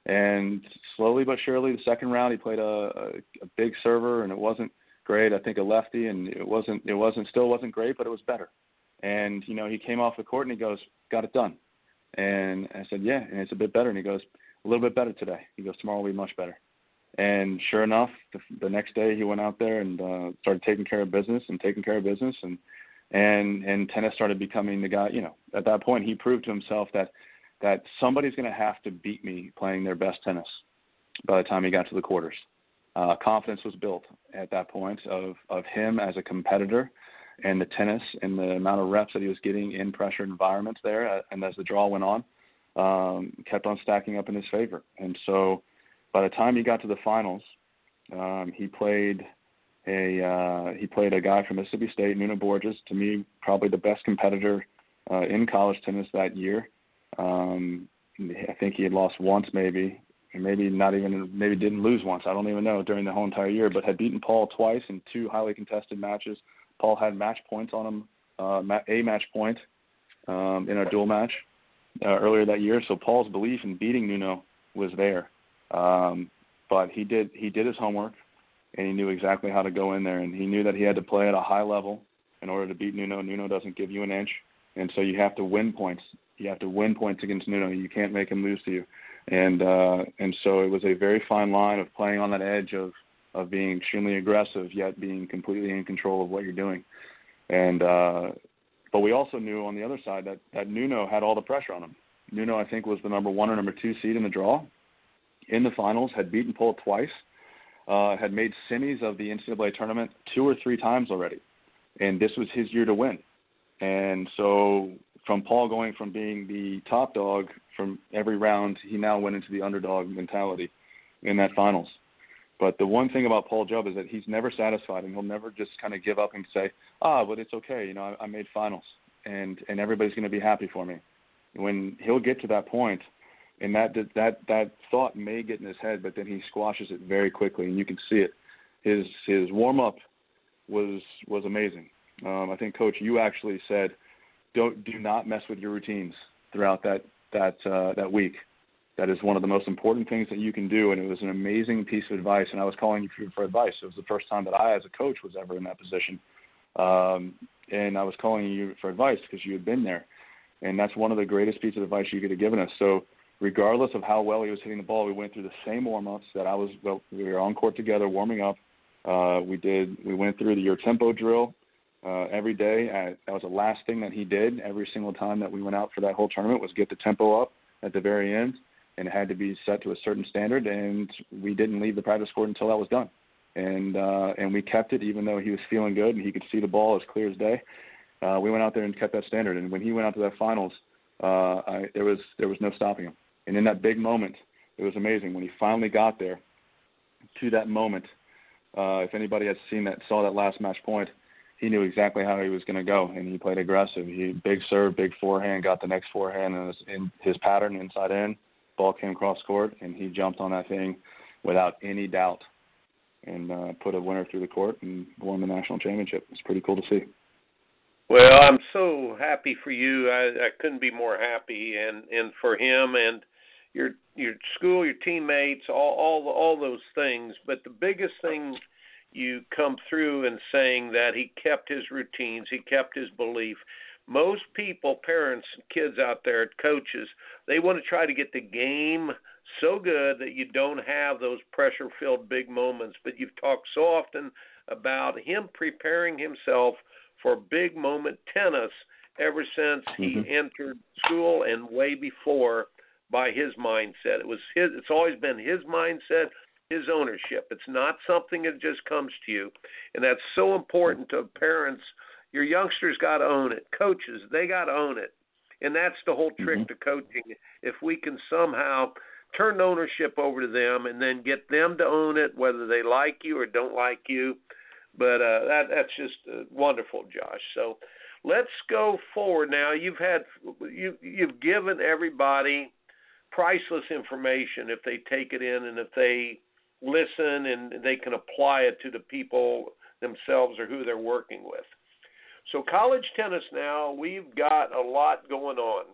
And slowly but surely, the second round, he played a, a, a big server, and it wasn't great. I think a lefty, and it wasn't, it wasn't, still wasn't great, but it was better. And you know, he came off the court and he goes, "Got it done." And I said, "Yeah," and it's a bit better. And he goes, "A little bit better today." He goes, "Tomorrow will be much better." And sure enough, the, the next day he went out there and uh, started taking care of business and taking care of business, and and and tennis started becoming the guy. You know, at that point he proved to himself that that somebody's going to have to beat me playing their best tennis. By the time he got to the quarters, uh, confidence was built at that point of of him as a competitor and the tennis and the amount of reps that he was getting in pressure environments there, uh, and as the draw went on, um, kept on stacking up in his favor. And so, by the time he got to the finals, um, he played a uh, he played a guy from Mississippi State, Nuno Borges. To me, probably the best competitor uh, in college tennis that year. Um, I think he had lost once, maybe, and maybe not even maybe didn't lose once. I don't even know during the whole entire year, but had beaten Paul twice in two highly contested matches. Paul had match points on him, uh, a match point um, in a dual match uh, earlier that year. So Paul's belief in beating Nuno was there, um, but he did he did his homework, and he knew exactly how to go in there, and he knew that he had to play at a high level in order to beat Nuno. Nuno doesn't give you an inch, and so you have to win points. You have to win points against Nuno. You can't make him lose to you, and uh, and so it was a very fine line of playing on that edge of of being extremely aggressive yet being completely in control of what you're doing. And uh, but we also knew on the other side that that Nuno had all the pressure on him. Nuno, I think, was the number one or number two seed in the draw in the finals. Had beaten Paul twice. Uh, had made semis of the NCAA tournament two or three times already, and this was his year to win. And so, from Paul going from being the top dog from every round, he now went into the underdog mentality in that finals. But the one thing about Paul Jubb is that he's never satisfied, and he'll never just kind of give up and say, "Ah, but it's okay. You know, I, I made finals, and and everybody's going to be happy for me." When he'll get to that point, and that that that thought may get in his head, but then he squashes it very quickly, and you can see it. His his warm up was was amazing. Um, I think, Coach, you actually said, "Don't do not mess with your routines throughout that that uh, that week." That is one of the most important things that you can do, and it was an amazing piece of advice. And I was calling you for, advice. It was the first time that I, as a coach, was ever in that position, um, and I was calling you for advice because you had been there. And that's one of the greatest pieces of advice you could have given us. So, regardless of how well he was hitting the ball, we went through the same warm ups that I was. Well, we were on court together, warming up. Uh, we did. We went through the your tempo drill uh, every day. At, that was the last thing that he did every single time that we went out for that whole tournament was get the tempo up at the very end and it had to be set to a certain standard. And we didn't leave the practice court until that was done. And uh, and we kept it, even though he was feeling good and he could see the ball as clear as day. Uh, we went out there and kept that standard. And when he went out to that finals, uh, I, there was there was no stopping him. And in that big moment, it was amazing when he finally got there. To that moment, uh, if anybody had seen that, saw that last match point, he knew exactly how he was going to go, and he played aggressive. He big serve, big forehand, got the next forehand in his, in his pattern inside in ball came across court, and he jumped on that thing without any doubt and uh, put a winner through the court and won the national championship. It's pretty cool to see. Well, I'm so happy for you. I, I couldn't be more happy, and and for him and your your school, your teammates, all all all those things. But the biggest thing you come through in saying that he kept his routines, he kept his belief. Most people, parents, kids out there, coaches, they want to try to get the game so good that you don't have those pressure filled big moments. But you've talked so often about him preparing himself for big moment tennis ever since he Mhm. entered school and way before by his mindset. It was his it's always been his mindset, his ownership. It's not something that just comes to you. And that's so important to parents. Your youngsters got to own it. Coaches, they got to own it. And that's the whole trick Mhm. to coaching. If we can somehow turn ownership over to them and then get them to own it whether they like you or don't like you. But uh that that's just uh, wonderful, Josh. So let's go forward now. You've had you you've given everybody priceless information if they take it in and if they listen and they can apply it to the people themselves or who they're working with. So college tennis now, we've got a lot going on.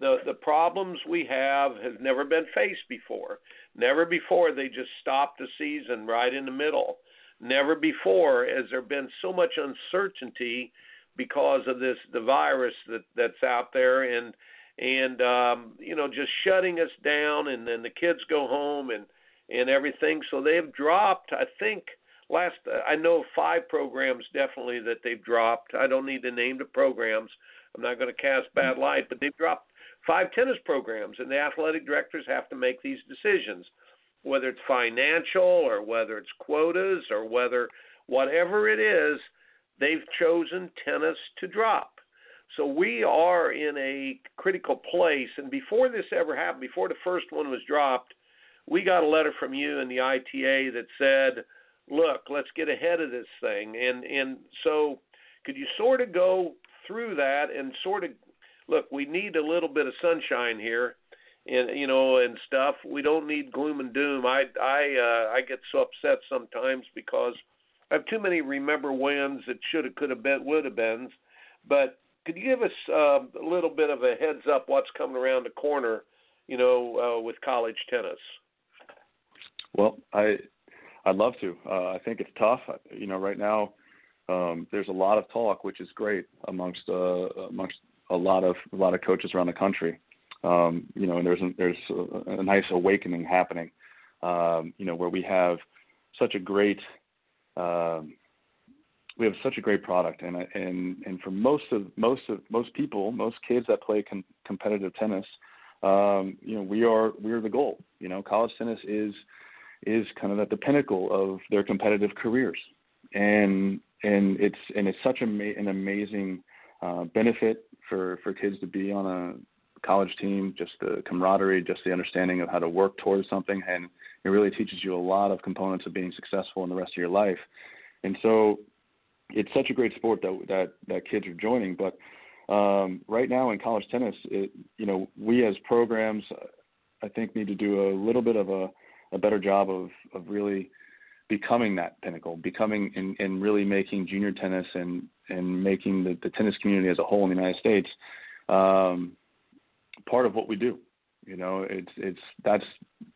The the problems we have has never been faced before. Never before they just stopped the season right in the middle. Never before has there been so much uncertainty because of this the virus that that's out there and and um you know just shutting us down and then the kids go home and and everything. So they've dropped i think last uh, i know five programs definitely that they've dropped. I don't need to name the programs. I'm not going to cast bad mm-hmm. light but they've dropped five tennis programs and the athletic directors have to make these decisions whether it's financial or whether it's quotas or whether whatever it is they've chosen tennis to drop. So we are in a critical place. And before this ever happened, before the first one was dropped, we got a letter from you and the ITA that said, "Look, let's get ahead of this thing." And and so, could you sort of go through that and sort of look? We need a little bit of sunshine here, and you know, and stuff. We don't need gloom and doom. I I uh, I get so upset sometimes because I have too many remember wins that should have, could have been, would have been. But could you give us uh, a little bit of a heads up what's coming around the corner, you know, uh, with college tennis? Well, I I'd love to. Uh, I think it's tough. You know, right now um, there's a lot of talk, which is great amongst uh, amongst a lot of a lot of coaches around the country. Um, you know, and there's a, there's a, a nice awakening happening. Um, you know, where we have such a great um, we have such a great product, and and and for most of most of most people, most kids that play com- competitive tennis, um, you know, we are we are the goal. You know, college tennis is is kind of at the pinnacle of their competitive careers, and and it's and it's such a an amazing uh, benefit for for kids to be on a college team. Just the camaraderie, just the understanding of how to work towards something, and it really teaches you a lot of components of being successful in the rest of your life. And so it's such a great sport that that that kids are joining. But um, right now in college tennis, it, you know, we as programs, I think, need to do a little bit of a, a better job of of really becoming that pinnacle, becoming and, and really making junior tennis and and making the, the tennis community as a whole in the United States um, part of what we do. You know, it's it's that's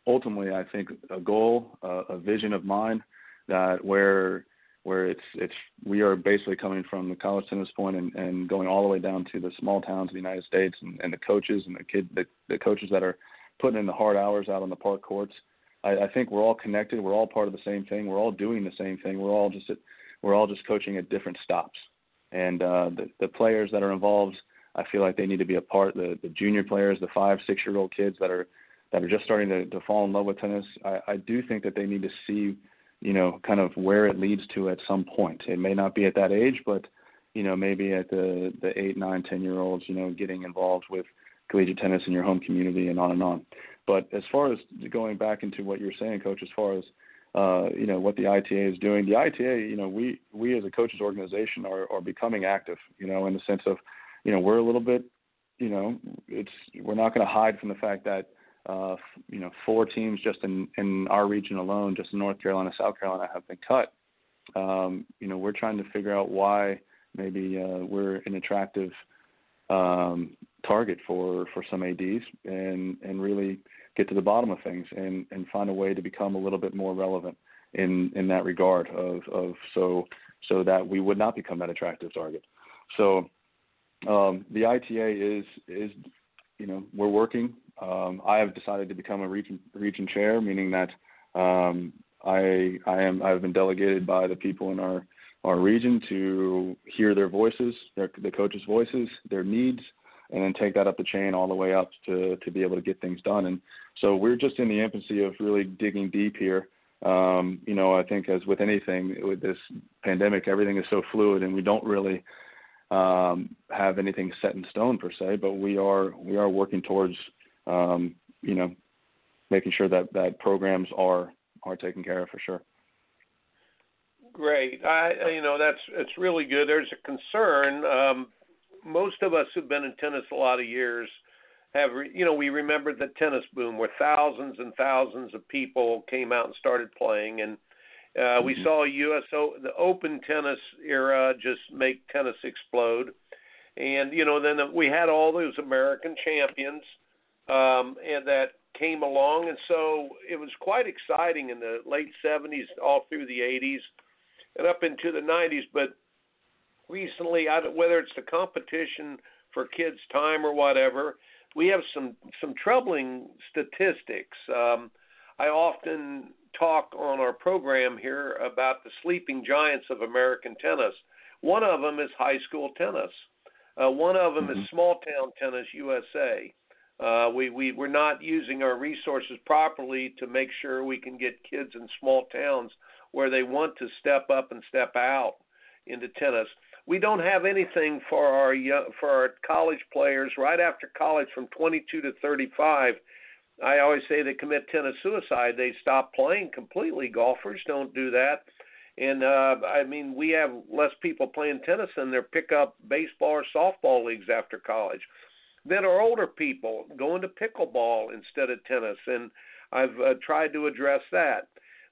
ultimately I think a goal, uh, a vision of mine that where where it's it's we are basically coming from the college tennis point and, and going all the way down to the small towns of the United States and, and the coaches and the kid the, the coaches that are putting in the hard hours out on the park courts. I, I think we're all connected. We're all part of the same thing. We're all doing the same thing. We're all just at, we're all just coaching at different stops. And uh, the the players that are involved, I feel like they need to be a part. The the junior players, the five six year old kids that are that are just starting to, to fall in love with tennis. I, I do think that they need to see you know, kind of where it leads to at some point. It may not be at that age, but you know, maybe at the the eight, nine, ten year olds, you know, getting involved with collegiate tennis in your home community and on and on. But as far as going back into what you're saying, coach, as far as uh, you know what the ITA is doing, the ITA, you know, we we as a coaches organization are are becoming active, you know, in the sense of, you know, we're a little bit, you know, it's we're not going to hide from the fact that uh, you know, four teams just in, in our region alone, just in North Carolina, South Carolina, have been cut. Um, you know, we're trying to figure out why maybe uh, we're an attractive um, target for, for some ads, and and really get to the bottom of things and, and find a way to become a little bit more relevant in, in that regard of, of so so that we would not become that attractive target. So um, the ITA is is you know we're working um, I have decided to become a region region chair, meaning that um, I I am I've been delegated by the people in our our region to hear their voices, their the coaches' voices, their needs, and then take that up the chain all the way up to to be able to get things done. And so we're just in the infancy of really digging deep here. Um, you know, I think as with anything with this pandemic, everything is so fluid, and we don't really um, have anything set in stone per se. But we are we are working towards um, you know making sure that that programs are are taken care of for sure. Great. I you know that's it's really good. There's a concern. Um, most of us who've been in tennis a lot of years have you know we remember the tennis boom where thousands and thousands of people came out and started playing and uh, we mm-hmm. saw US the Open tennis era just make tennis explode, and you know then we had all those American champions, um, and that came along, and so it was quite exciting in the late 70s, all through the 80s, and up into the 90s. But recently, I, whether it's the competition for kids' time or whatever, we have some some troubling statistics. Um, I often talk on our program here about the sleeping giants of American tennis. One of them is high school tennis. Uh, one of them mm-hmm. is small town tennis USA. Uh, we we we're not using our resources properly to make sure we can get kids in small towns where they want to step up and step out into tennis. We don't have anything for our young, for our college players right after college from 22 to 35. I always say they commit tennis suicide. They stop playing completely. Golfers don't do that. And uh I mean, we have less people playing tennis than there pick up baseball or softball leagues after college. Then our older people going to pickleball instead of tennis, and I've uh, tried to address that.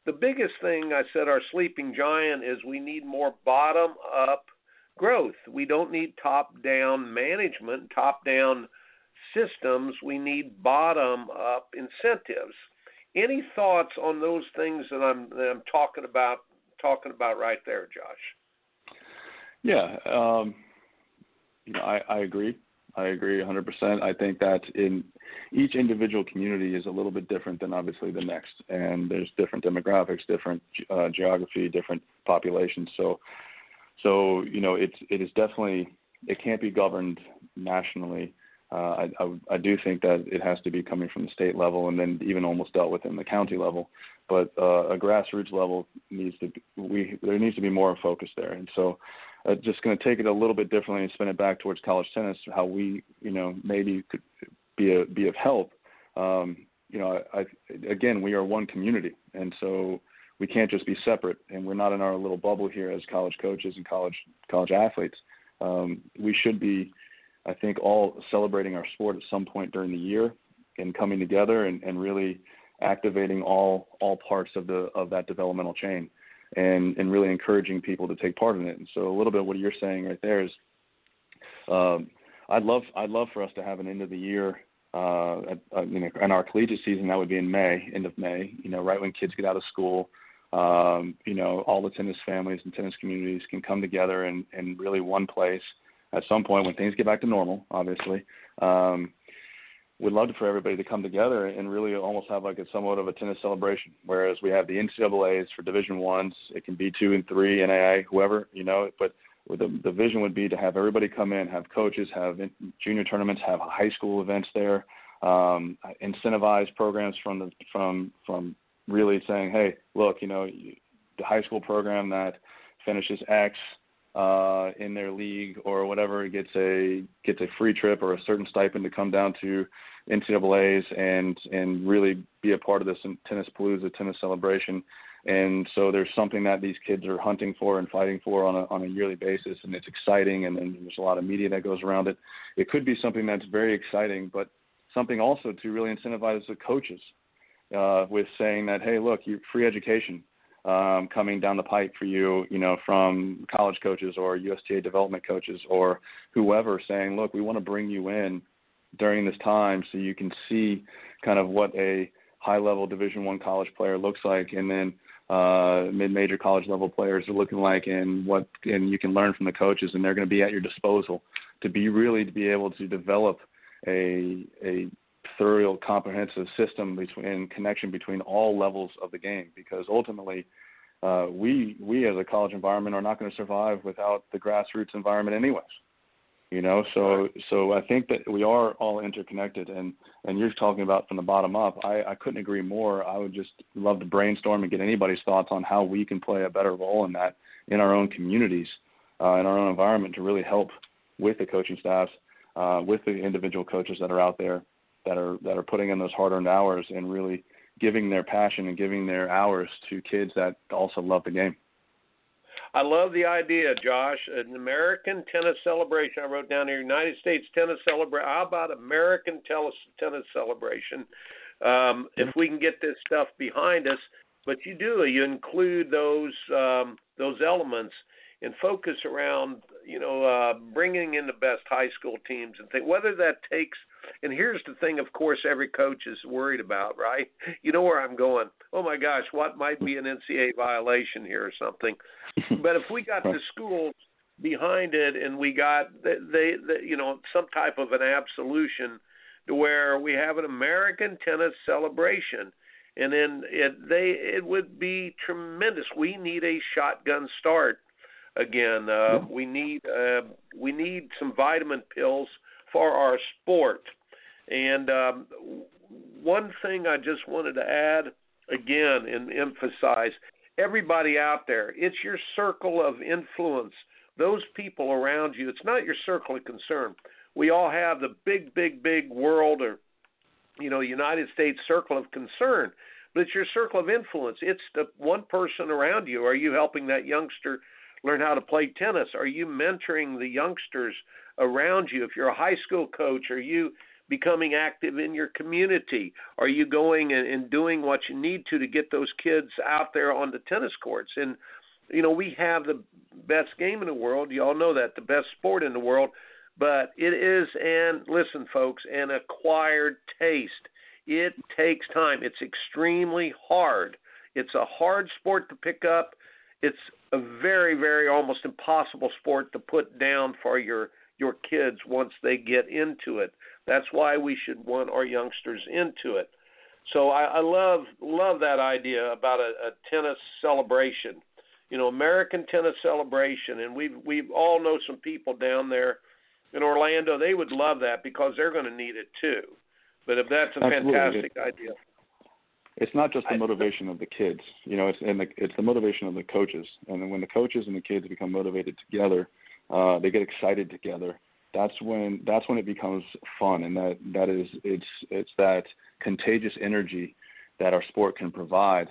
The biggest thing I said, our sleeping giant, is we need more bottom up growth. We don't need top down management, top down systems. We need bottom up incentives. Any thoughts on those things that I'm that I'm talking about talking about right there, Josh? Yeah, um, you know, I, I agree. I agree 100%. I think that in each individual community is a little bit different than obviously the next, and there's different demographics, different uh, geography, different populations. So, so you know, it's it is definitely it can't be governed nationally. Uh, I, I, I do think that it has to be coming from the state level, and then even almost dealt with in the county level. But uh, a grassroots level needs to be, we there needs to be more focus there, and so uh, just going to take it a little bit differently and spin it back towards college tennis, how we, you know, maybe could be a, be of help. Um, you know, I, I, again, we are one community, and so we can't just be separate. And we're not in our little bubble here as college coaches and college college athletes. Um, we should be, I think, all celebrating our sport at some point during the year and coming together and, and really activating all all parts of the of that developmental chain and and really encouraging people to take part in it. And so a little bit of what you're saying right there is, um, I'd love I'd love for us to have an end of the year. Uh, uh, you know, in our collegiate season, that would be in May, end of May. You know, right when kids get out of school, um, you know, all the tennis families and tennis communities can come together and, and really one place at some point when things get back to normal, obviously. Um, would love for everybody to come together and really almost have like a somewhat of a tennis celebration. Whereas we have the NCAA's for Division Ones, it can be two and three, NAIA, whoever you know. But the the vision would be to have everybody come in, have coaches, have junior tournaments, have high school events there, um, incentivize programs from the from from really saying, hey, look, you know, the high school program that finishes X uh, in their league or whatever gets a gets a free trip or a certain stipend to come down to NCAA's and and really be a part of this tennis palooza tennis celebration. And so there's something that these kids are hunting for and fighting for on a on a yearly basis, and it's exciting. And then there's a lot of media that goes around it. It could be something that's very exciting, but something also to really incentivize the coaches uh, with saying that, hey, look, you free education um, coming down the pipe for you, you know, from college coaches or USTA development coaches or whoever saying, look, we want to bring you in during this time so you can see kind of what a high level division one college player looks like and then uh, mid-major college level players are looking like and what and you can learn from the coaches and they're going to be at your disposal. To be really to be able to develop a a thorough, comprehensive system between connection between all levels of the game. Because ultimately, uh, we we as a college environment are not going to survive without the grassroots environment, anyways. You know, so so I think that we are all interconnected, and and you're talking about from the bottom up. I, I couldn't agree more. I would just love to brainstorm and get anybody's thoughts on how we can play a better role in that in our own communities, uh, in our own environment, to really help with the coaching staffs, uh, with the individual coaches that are out there that are that are putting in those hard-earned hours and really giving their passion and giving their hours to kids that also love the game. I love the idea, Josh. An American tennis celebration. I wrote down here United States tennis celebration. How about American tennis tennis celebration? Um, if we can get this stuff behind us, but you do you include those um, those elements and focus around you know uh, bringing in the best high school teams and think whether that takes and here's the thing of course every coach is worried about right? You know where i'm going. Oh my gosh what might be an ncaa violation here or something? But if we got the schools behind it and we got they, they, they you know some type of an absolution to where we have an american tennis celebration and then it they it would be tremendous. We need a shotgun start again. Uh, we need uh, we need some vitamin pills for our sport. And um, one thing I just wanted to add again and emphasize: everybody out there, it's your circle of influence. Those people around you. It's not your circle of concern. We all have the big, big, big world or you know United States circle of concern but it's your circle of influence. It's the one person around you. Are you helping that youngster learn how to play tennis? Are you mentoring the youngsters around you? If you're a high school coach, are you becoming active in your community? Are you going and, and doing what you need to to get those kids out there on the tennis courts? And you know, we have the best game in the world. You all know that, the best sport in the world. But it is, and listen, folks, an acquired taste. It takes time. It's extremely hard. It's a hard sport to pick up. It's a very, very almost impossible sport to put down for your your kids once they get into it. That's why we should want our youngsters into it. So I, I love love that idea about a, a tennis celebration. You know, American tennis celebration, and we we all know some people down there in Orlando. They would love that because they're going to need it too. But if that's a Absolutely. fantastic idea it's not just the motivation of the kids, you know, it's and the, it's the motivation of the coaches. And then when the coaches and the kids become motivated together, uh, they get excited together. That's when that's when it becomes fun, and that that is it's it's that contagious energy that our sport can provide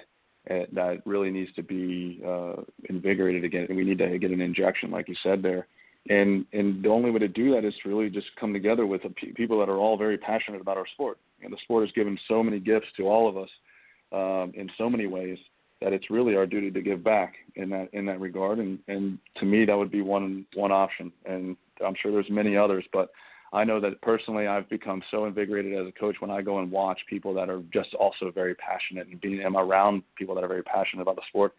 uh, that really needs to be uh, invigorated again. And we need to get an injection, like you said there. And and the only way to do that is to really just come together with people that are all very passionate about our sport. And the sport has given so many gifts to all of us um, in so many ways that it's really our duty to give back in that in that regard. And and to me, that would be one one option. And I'm sure there's many others, but I know that personally, I've become so invigorated as a coach when I go and watch people that are just also very passionate and being I'm around people that are very passionate about the sport.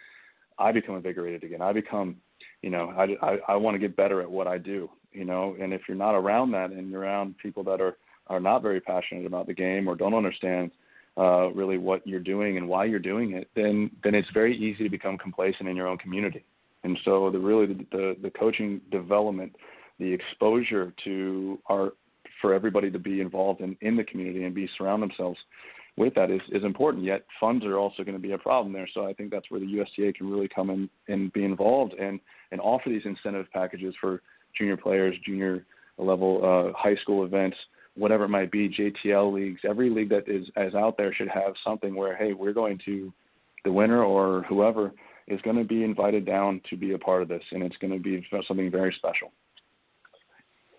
I become invigorated again. I become, you know, I I, I want to get better at what I do. You know, and if you're not around that and you're around people that are are not very passionate about the game or don't understand uh, really what you're doing and why you're doing it, then then it's very easy to become complacent in your own community. And so the really the the, the coaching development, the exposure to our for everybody to be involved in, in the community and be surround themselves with that is, is important. Yet funds are also going to be a problem there. So I think that's where the USTA can really come in and be involved and and offer these incentive packages for junior players, junior level uh, high school events whatever it might be, JTL leagues, every league that is, is out there should have something where, hey, we're going to, the winner or whoever is going to be invited down to be a part of this, and it's going to be something very special.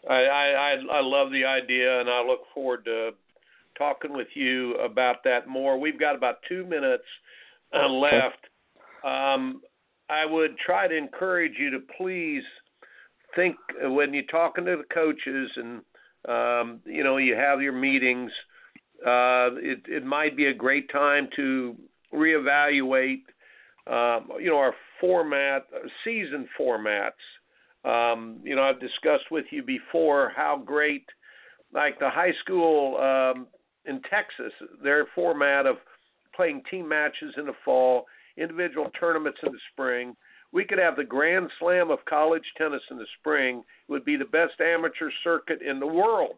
I, I I love the idea, and I look forward to talking with you about that more. We've got about two minutes uh, left. Um, I would try to encourage you to please think when you're talking to the coaches and um, you know, you have your meetings. Uh, it, it might be a great time to reevaluate, um, you know, our format, season formats. Um, you know, I've discussed with you before how great, like the high school um, in Texas, their format of playing team matches in the fall, individual tournaments in the spring. We could have the Grand Slam of college tennis in the spring. It would be the best amateur circuit in the world,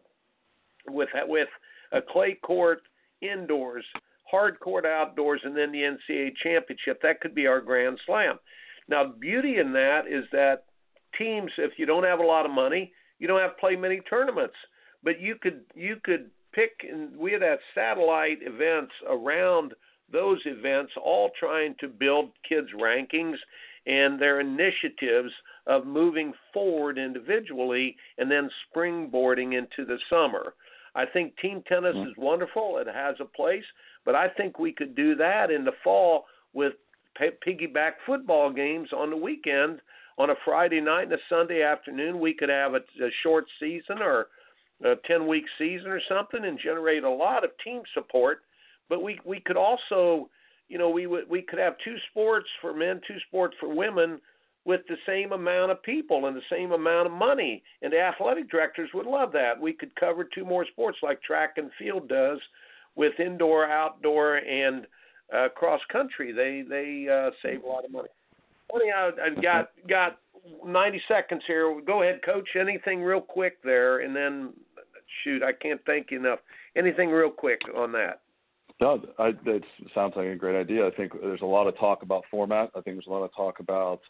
with with a clay court indoors, hard court outdoors, and then the NCAA championship. That could be our Grand Slam. Now, the beauty in that is that teams, if you don't have a lot of money, you don't have to play many tournaments, but you could you could pick and we had had satellite events around those events, all trying to build kids' rankings and their initiatives of moving forward individually and then springboarding into the summer. I think team tennis mm-hmm. is wonderful. It has a place, but I think we could do that in the fall with piggyback football games on the weekend on a Friday night and a Sunday afternoon. We could have a, a short season or a 10 week season or something and generate a lot of team support. But we we could also, you know, we would we could have two sports for men, two sports for women with the same amount of people and the same amount of money. And the athletic directors would love that. We could cover two more sports like track and field does with indoor, outdoor, and uh, cross country. They they uh, save a lot of money. Funny, I, I've got got 90 seconds here. Go ahead, coach. Anything real quick there, and then shoot, I can't thank you enough. Anything real quick on that? No, I, it sounds like a great idea. I think there's a lot of talk about format. I think there's a lot of talk about,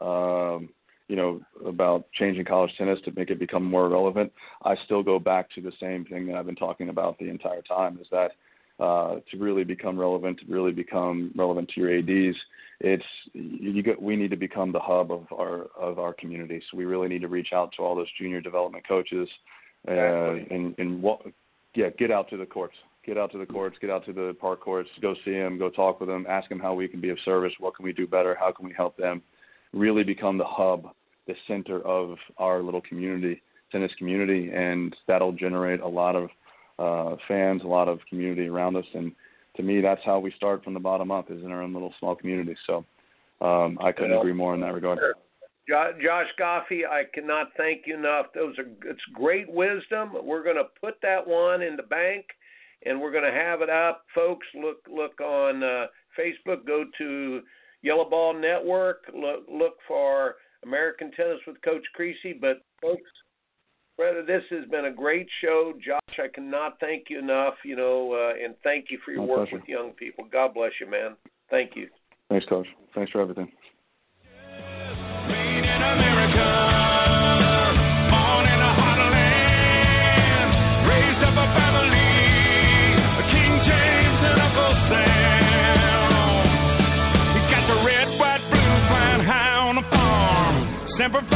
um, you know, about changing college tennis to make it become more relevant. I still go back to the same thing that I've been talking about the entire time: is that uh, to really become relevant, to really become relevant to your ads, it's you get, we need to become the hub of our of our community. So we really need to reach out to all those junior development coaches, uh, and and what, yeah, get out to the courts, get out to the courts, get out to the park courts, go see them, go talk with them, ask them how we can be of service, what can we do better, how can we help them, really become the hub, the center of our little community, tennis community, and that'll generate a lot of uh, fans, a lot of community around us, and to me, that's how we start from the bottom up, is in our own little small community. So um, I couldn't agree more in that regard. Josh Goffi, I cannot thank you enough. Those are it's great wisdom. We're going to put that one in the bank, and we're going to have it up, folks. Look look on uh, Facebook. Go to YellaBall Network. Look look for American Tennis with Coach Kriese. But folks, brother, this has been a great show. Josh, I cannot thank you enough, you know, uh, and thank you for your My work pleasure. with young people. God bless you, man. Thank you. Thanks, Coach. Thanks for everything. Farm.